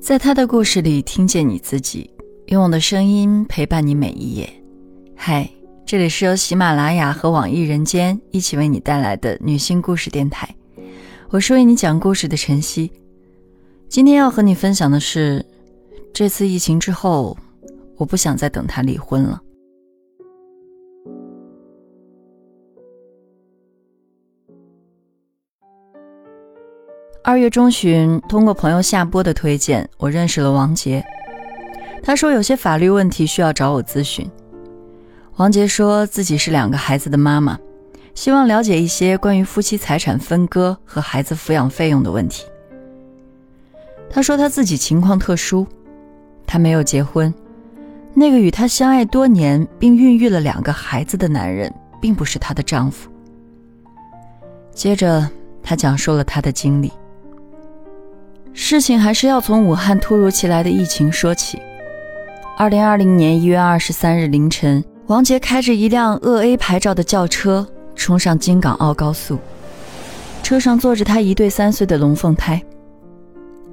在他的故事里听见你自己，用我的声音陪伴你每一页。嗨，这里是由喜马拉雅和网易人间一起为你带来的女性故事电台，我是为你讲故事的晨曦。今天要和你分享的是，这次疫情之后，我不想再等他离婚了。二月中旬，通过朋友夏波的推荐，我认识了王杰。他说有些法律问题需要找我咨询。王杰说自己是两个孩子的妈妈，希望了解一些关于夫妻财产分割和孩子抚养费用的问题。他说他自己情况特殊，他没有结婚，那个与他相爱多年并孕育了两个孩子的男人，并不是他的丈夫。接着，他讲述了他的经历。事情还是要从武汉突如其来的疫情说起。二零二零年一月二十三日凌晨，王杰开着一辆鄂 A 牌照的轿车冲上京港澳高速，车上坐着他一对三岁的龙凤胎。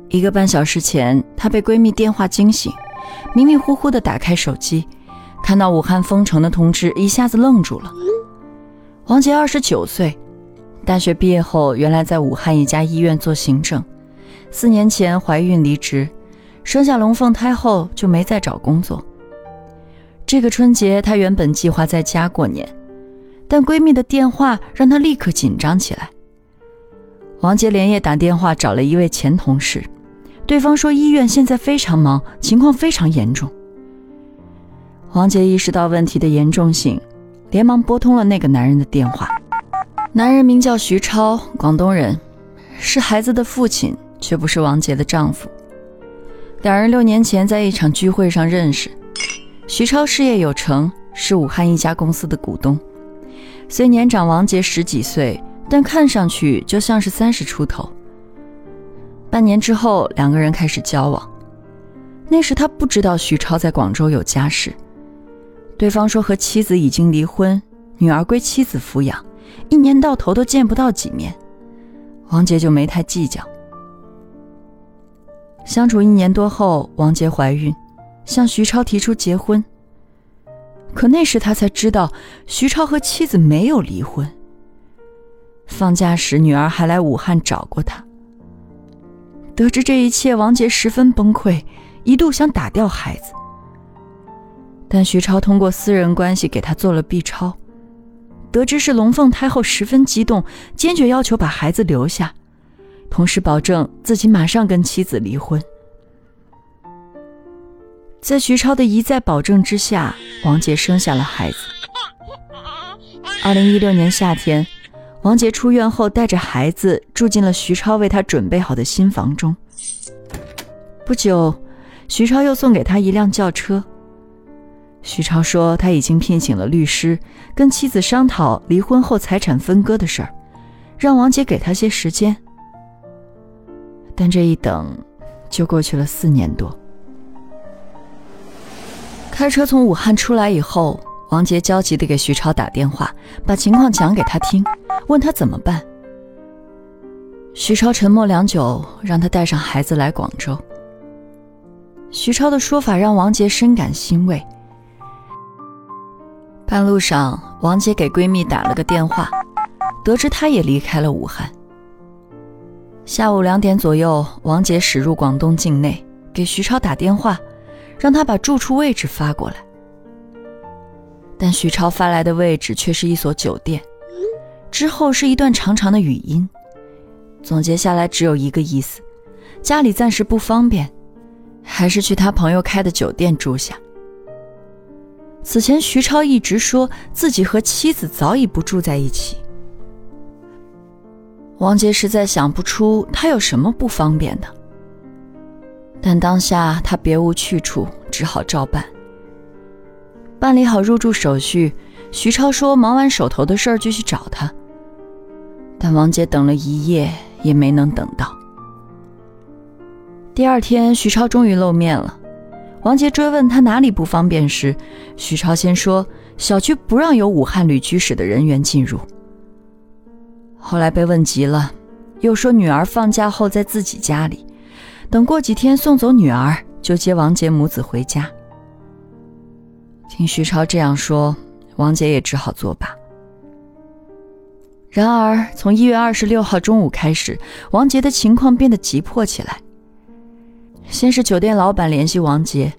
一个半小时前，她被闺蜜电话惊醒，迷迷糊糊地打开手机，看到武汉封城的通知，一下子愣住了。王杰二十九岁，大学毕业后，原来在武汉一家医院做行政。四年前怀孕离职，生下龙凤胎后就没再找工作。这个春节她原本计划在家过年，但闺蜜的电话让她立刻紧张起来。王杰连夜打电话找了一位前同事，对方说医院现在非常忙，情况非常严重。王杰意识到问题的严重性，连忙拨通了那个男人的电话。男人名叫徐超，广东人，是孩子的父亲。却不是王杰的丈夫。两人六年前在一场聚会上认识。徐超事业有成，是武汉一家公司的股东。虽年长王杰十几岁，但看上去就像是三十出头。半年之后，两个人开始交往。那时他不知道徐超在广州有家室。对方说和妻子已经离婚，女儿归妻子抚养，一年到头都见不到几面。王杰就没太计较。相处一年多后，王杰怀孕，向徐超提出结婚。可那时他才知道，徐超和妻子没有离婚。放假时，女儿还来武汉找过他。得知这一切，王杰十分崩溃，一度想打掉孩子。但徐超通过私人关系给他做了 B 超，得知是龙凤胎后，十分激动，坚决要求把孩子留下。同时保证自己马上跟妻子离婚。在徐超的一再保证之下，王杰生下了孩子。二零一六年夏天，王杰出院后带着孩子住进了徐超为他准备好的新房中。不久，徐超又送给他一辆轿车。徐超说他已经聘请了律师，跟妻子商讨离婚后财产分割的事儿，让王杰给他些时间。但这一等，就过去了四年多。开车从武汉出来以后，王杰焦急地给徐超打电话，把情况讲给他听，问他怎么办。徐超沉默良久，让他带上孩子来广州。徐超的说法让王杰深感欣慰。半路上，王杰给闺蜜打了个电话，得知她也离开了武汉。下午两点左右，王杰驶入广东境内，给徐超打电话，让他把住处位置发过来。但徐超发来的位置却是一所酒店，之后是一段长长的语音，总结下来只有一个意思：家里暂时不方便，还是去他朋友开的酒店住下。此前，徐超一直说自己和妻子早已不住在一起。王杰实在想不出他有什么不方便的，但当下他别无去处，只好照办。办理好入住手续，徐超说忙完手头的事儿就去找他。但王杰等了一夜也没能等到。第二天，徐超终于露面了。王杰追问他哪里不方便时，徐超先说小区不让有武汉旅居史的人员进入。后来被问急了，又说女儿放假后在自己家里，等过几天送走女儿，就接王杰母子回家。听徐超这样说，王杰也只好作罢。然而，从一月二十六号中午开始，王杰的情况变得急迫起来。先是酒店老板联系王杰，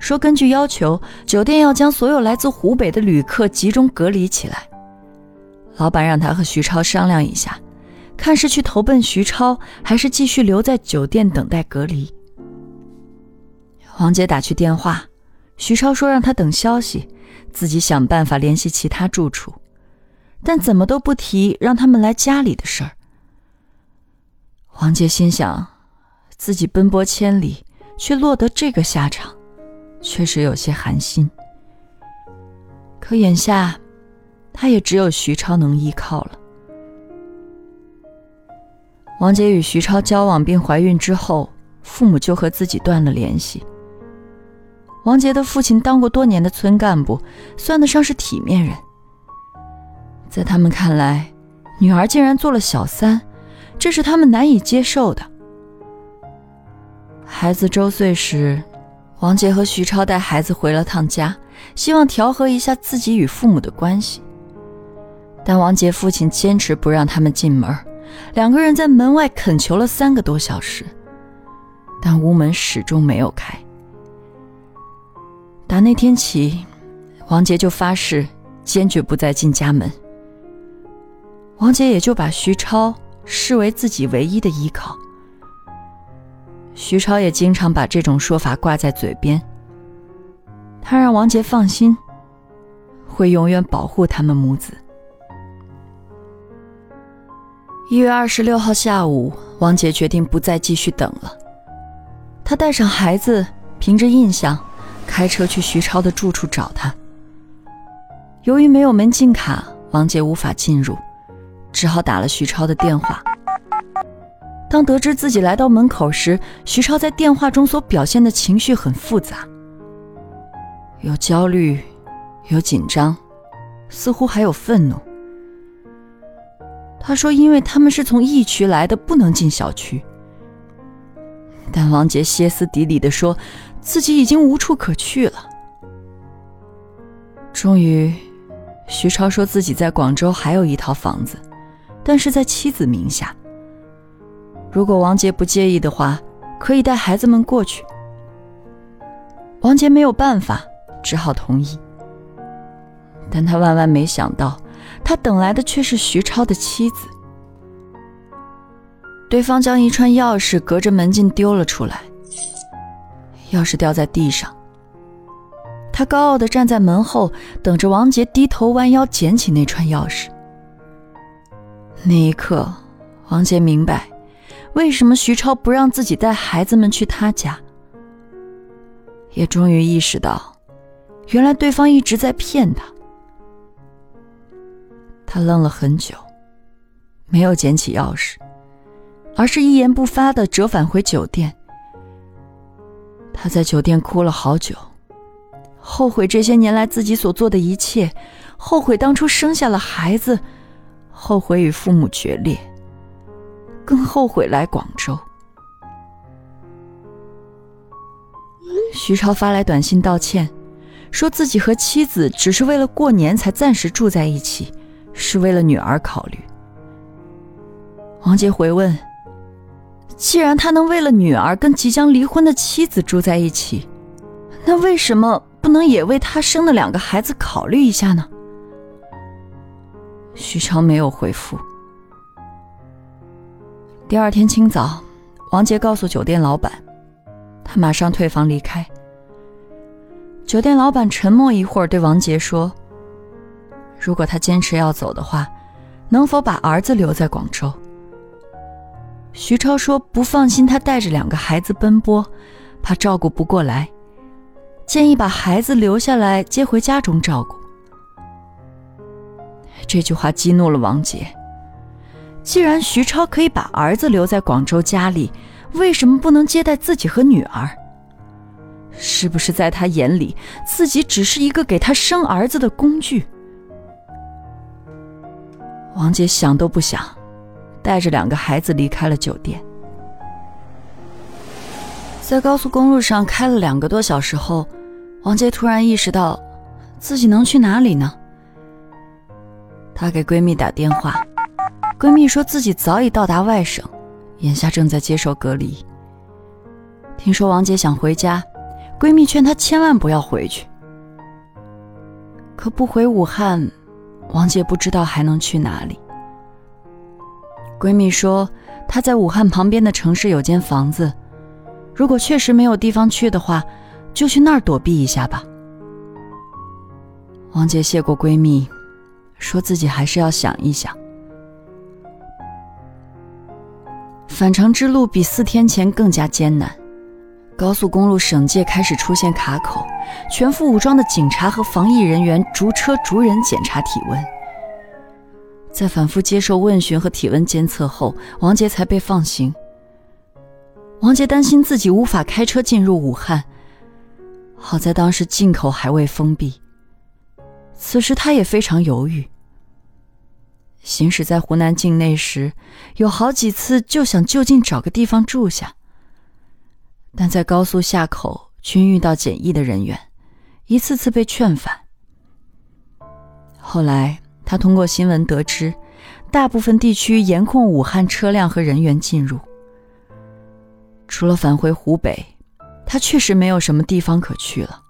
说根据要求，酒店要将所有来自湖北的旅客集中隔离起来。老板让他和徐超商量一下，看是去投奔徐超，还是继续留在酒店等待隔离。王杰打去电话，徐超说让他等消息，自己想办法联系其他住处。但怎么都不提让他们来家里的事儿。王杰心想，自己奔波千里，却落得这个下场，确实有些寒心。可眼下，他也只有徐超能依靠了。王杰与徐超交往并怀孕之后，父母就和自己断了联系。王杰的父亲当过多年的村干部，算得上是体面人。在他们看来，女儿竟然做了小三，这是他们难以接受的。孩子周岁时，王杰和徐超带孩子回了趟家，希望调和一下自己与父母的关系。但王杰父亲坚持不让他们进门，两个人在门外恳求了三个多小时，但屋门始终没有开。打那天起，王杰就发誓坚决不再进家门。王杰也就把徐超视为自己唯一的依靠。徐超也经常把这种说法挂在嘴边。他让王杰放心，会永远保护他们母子。一月二十六号下午，王杰决定不再继续等了。他带上孩子，凭着印象，开车去徐超的住处找他。由于没有门禁卡，王杰无法进入。只好打了徐超的电话。当得知自己来到门口时，徐超在电话中所表现的情绪很复杂，有焦虑，有紧张，似乎还有愤怒。他说：“因为他们是从疫区来的，不能进小区。”但王杰歇斯底里的说：“自己已经无处可去了。”终于，徐超说自己在广州还有一套房子。但是在妻子名下。如果王杰不介意的话，可以带孩子们过去。王杰没有办法，只好同意。但他万万没想到，他等来的却是徐超的妻子。对方将一串钥匙隔着门禁丢了出来，钥匙掉在地上。他高傲地站在门后，等着王杰低头弯腰捡起那串钥匙。那一刻，王杰明白，为什么徐超不让自己带孩子们去他家，也终于意识到，原来对方一直在骗他。他愣了很久，没有捡起钥匙，而是一言不发的折返回酒店。他在酒店哭了好久，后悔这些年来自己所做的一切，后悔当初生下了孩子。后悔与父母决裂，更后悔来广州。徐超发来短信道歉，说自己和妻子只是为了过年才暂时住在一起，是为了女儿考虑。王杰回问：“既然他能为了女儿跟即将离婚的妻子住在一起，那为什么不能也为他生的两个孩子考虑一下呢？”徐超没有回复。第二天清早，王杰告诉酒店老板，他马上退房离开。酒店老板沉默一会儿，对王杰说：“如果他坚持要走的话，能否把儿子留在广州？”徐超说：“不放心他带着两个孩子奔波，怕照顾不过来，建议把孩子留下来接回家中照顾。”这句话激怒了王杰。既然徐超可以把儿子留在广州家里，为什么不能接待自己和女儿？是不是在他眼里，自己只是一个给他生儿子的工具？王杰想都不想，带着两个孩子离开了酒店。在高速公路上开了两个多小时后，王杰突然意识到，自己能去哪里呢？她给闺蜜打电话，闺蜜说自己早已到达外省，眼下正在接受隔离。听说王杰想回家，闺蜜劝她千万不要回去。可不回武汉，王杰不知道还能去哪里。闺蜜说她在武汉旁边的城市有间房子，如果确实没有地方去的话，就去那儿躲避一下吧。王杰谢过闺蜜。说自己还是要想一想。返程之路比四天前更加艰难，高速公路省界开始出现卡口，全副武装的警察和防疫人员逐车逐人检查体温。在反复接受问询和体温监测后，王杰才被放行。王杰担心自己无法开车进入武汉，好在当时进口还未封闭。此时他也非常犹豫。行驶在湖南境内时，有好几次就想就近找个地方住下，但在高速下口均遇到检疫的人员，一次次被劝返。后来他通过新闻得知，大部分地区严控武汉车辆和人员进入，除了返回湖北，他确实没有什么地方可去了。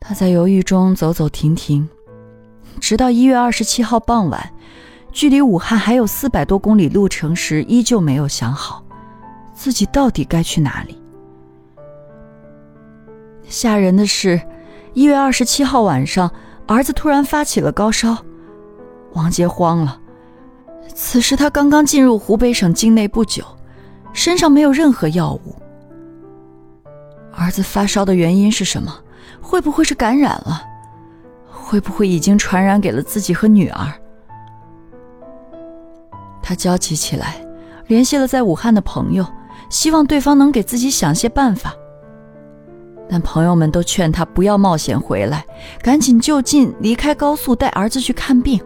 他在犹豫中走走停停。直到一月二十七号傍晚，距离武汉还有四百多公里路程时，依旧没有想好自己到底该去哪里。吓人的是，一月二十七号晚上，儿子突然发起了高烧，王杰慌了。此时他刚刚进入湖北省境内不久，身上没有任何药物。儿子发烧的原因是什么？会不会是感染了？会不会已经传染给了自己和女儿？他焦急起来，联系了在武汉的朋友，希望对方能给自己想些办法。但朋友们都劝他不要冒险回来，赶紧就近离开高速，带儿子去看病。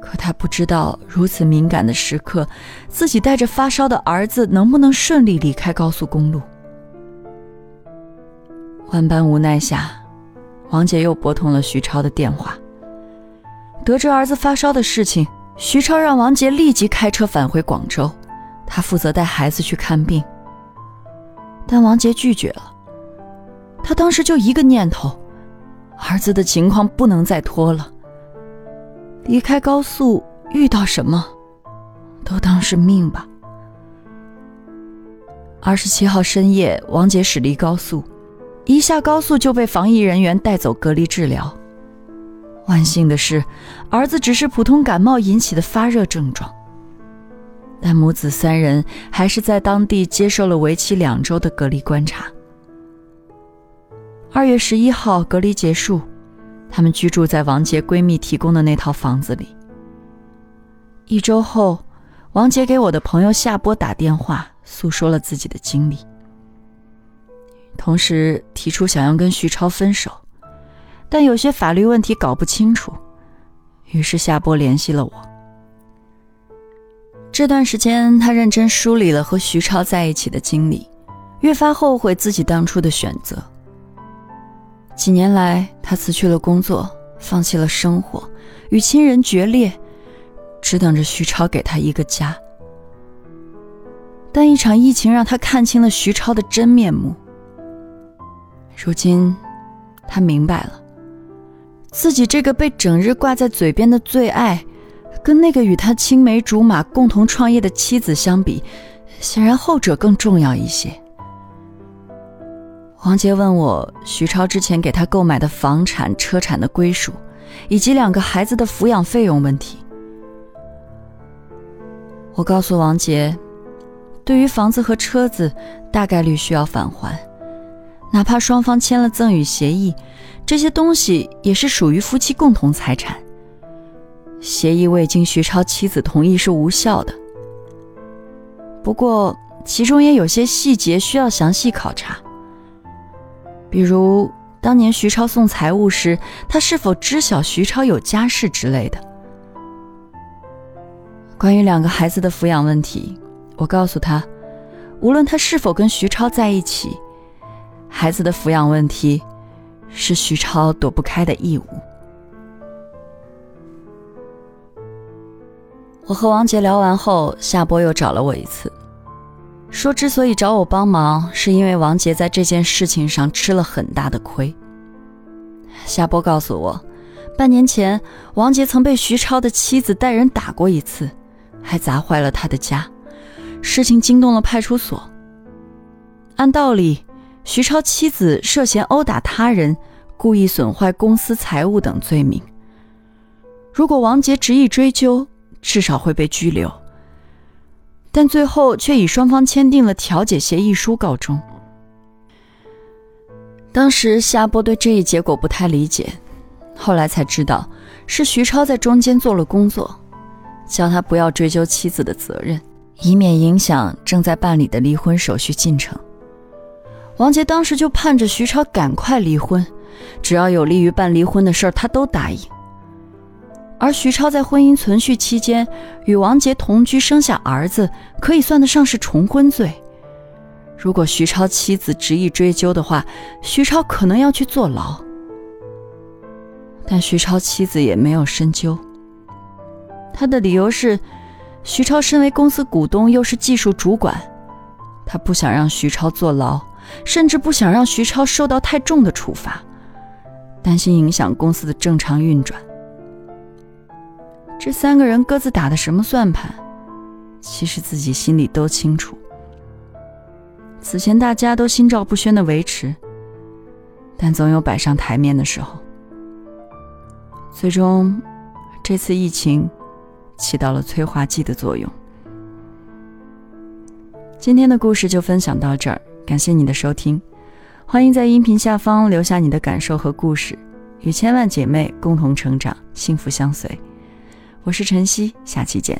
可他不知道，如此敏感的时刻，自己带着发烧的儿子能不能顺利离开高速公路？万般无奈下。王杰又拨通了徐超的电话，得知儿子发烧的事情，徐超让王杰立即开车返回广州，他负责带孩子去看病。但王杰拒绝了，他当时就一个念头：儿子的情况不能再拖了。离开高速，遇到什么，都当是命吧。二十七号深夜，王杰驶离高速。一下高速就被防疫人员带走隔离治疗。万幸的是，儿子只是普通感冒引起的发热症状。但母子三人还是在当地接受了为期两周的隔离观察。二月十一号隔离结束，他们居住在王杰闺蜜提供的那套房子里。一周后，王杰给我的朋友夏波打电话，诉说了自己的经历。同时提出想要跟徐超分手，但有些法律问题搞不清楚，于是夏波联系了我。这段时间，他认真梳理了和徐超在一起的经历，越发后悔自己当初的选择。几年来，他辞去了工作，放弃了生活，与亲人决裂，只等着徐超给他一个家。但一场疫情让他看清了徐超的真面目。如今，他明白了，自己这个被整日挂在嘴边的最爱，跟那个与他青梅竹马、共同创业的妻子相比，显然后者更重要一些。王杰问我徐超之前给他购买的房产、车产的归属，以及两个孩子的抚养费用问题。我告诉王杰，对于房子和车子，大概率需要返还。哪怕双方签了赠与协议，这些东西也是属于夫妻共同财产。协议未经徐超妻子同意是无效的。不过，其中也有些细节需要详细考察，比如当年徐超送财物时，他是否知晓徐超有家室之类的。关于两个孩子的抚养问题，我告诉他，无论他是否跟徐超在一起，孩子的抚养问题是徐超躲不开的义务。我和王杰聊完后，夏波又找了我一次，说之所以找我帮忙，是因为王杰在这件事情上吃了很大的亏。夏波告诉我，半年前王杰曾被徐超的妻子带人打过一次，还砸坏了他的家，事情惊动了派出所。按道理，徐超妻子涉嫌殴打他人、故意损坏公司财物等罪名，如果王杰执意追究，至少会被拘留，但最后却以双方签订了调解协议书告终。当时夏波对这一结果不太理解，后来才知道是徐超在中间做了工作，叫他不要追究妻子的责任，以免影响正在办理的离婚手续进程。王杰当时就盼着徐超赶快离婚，只要有利于办离婚的事儿，他都答应。而徐超在婚姻存续期间与王杰同居生下儿子，可以算得上是重婚罪。如果徐超妻子执意追究的话，徐超可能要去坐牢。但徐超妻子也没有深究，他的理由是，徐超身为公司股东又是技术主管，他不想让徐超坐牢，甚至不想让徐超受到太重的处罚，担心影响公司的正常运转。这三个人各自打的什么算盘？其实自己心里都清楚。此前大家都心照不宣的维持，但总有摆上台面的时候。最终，这次疫情起到了催化剂的作用。今天的故事就分享到这儿，感谢你的收听，欢迎在音频下方留下你的感受和故事，与千万姐妹共同成长，幸福相随。我是晨曦，下期见。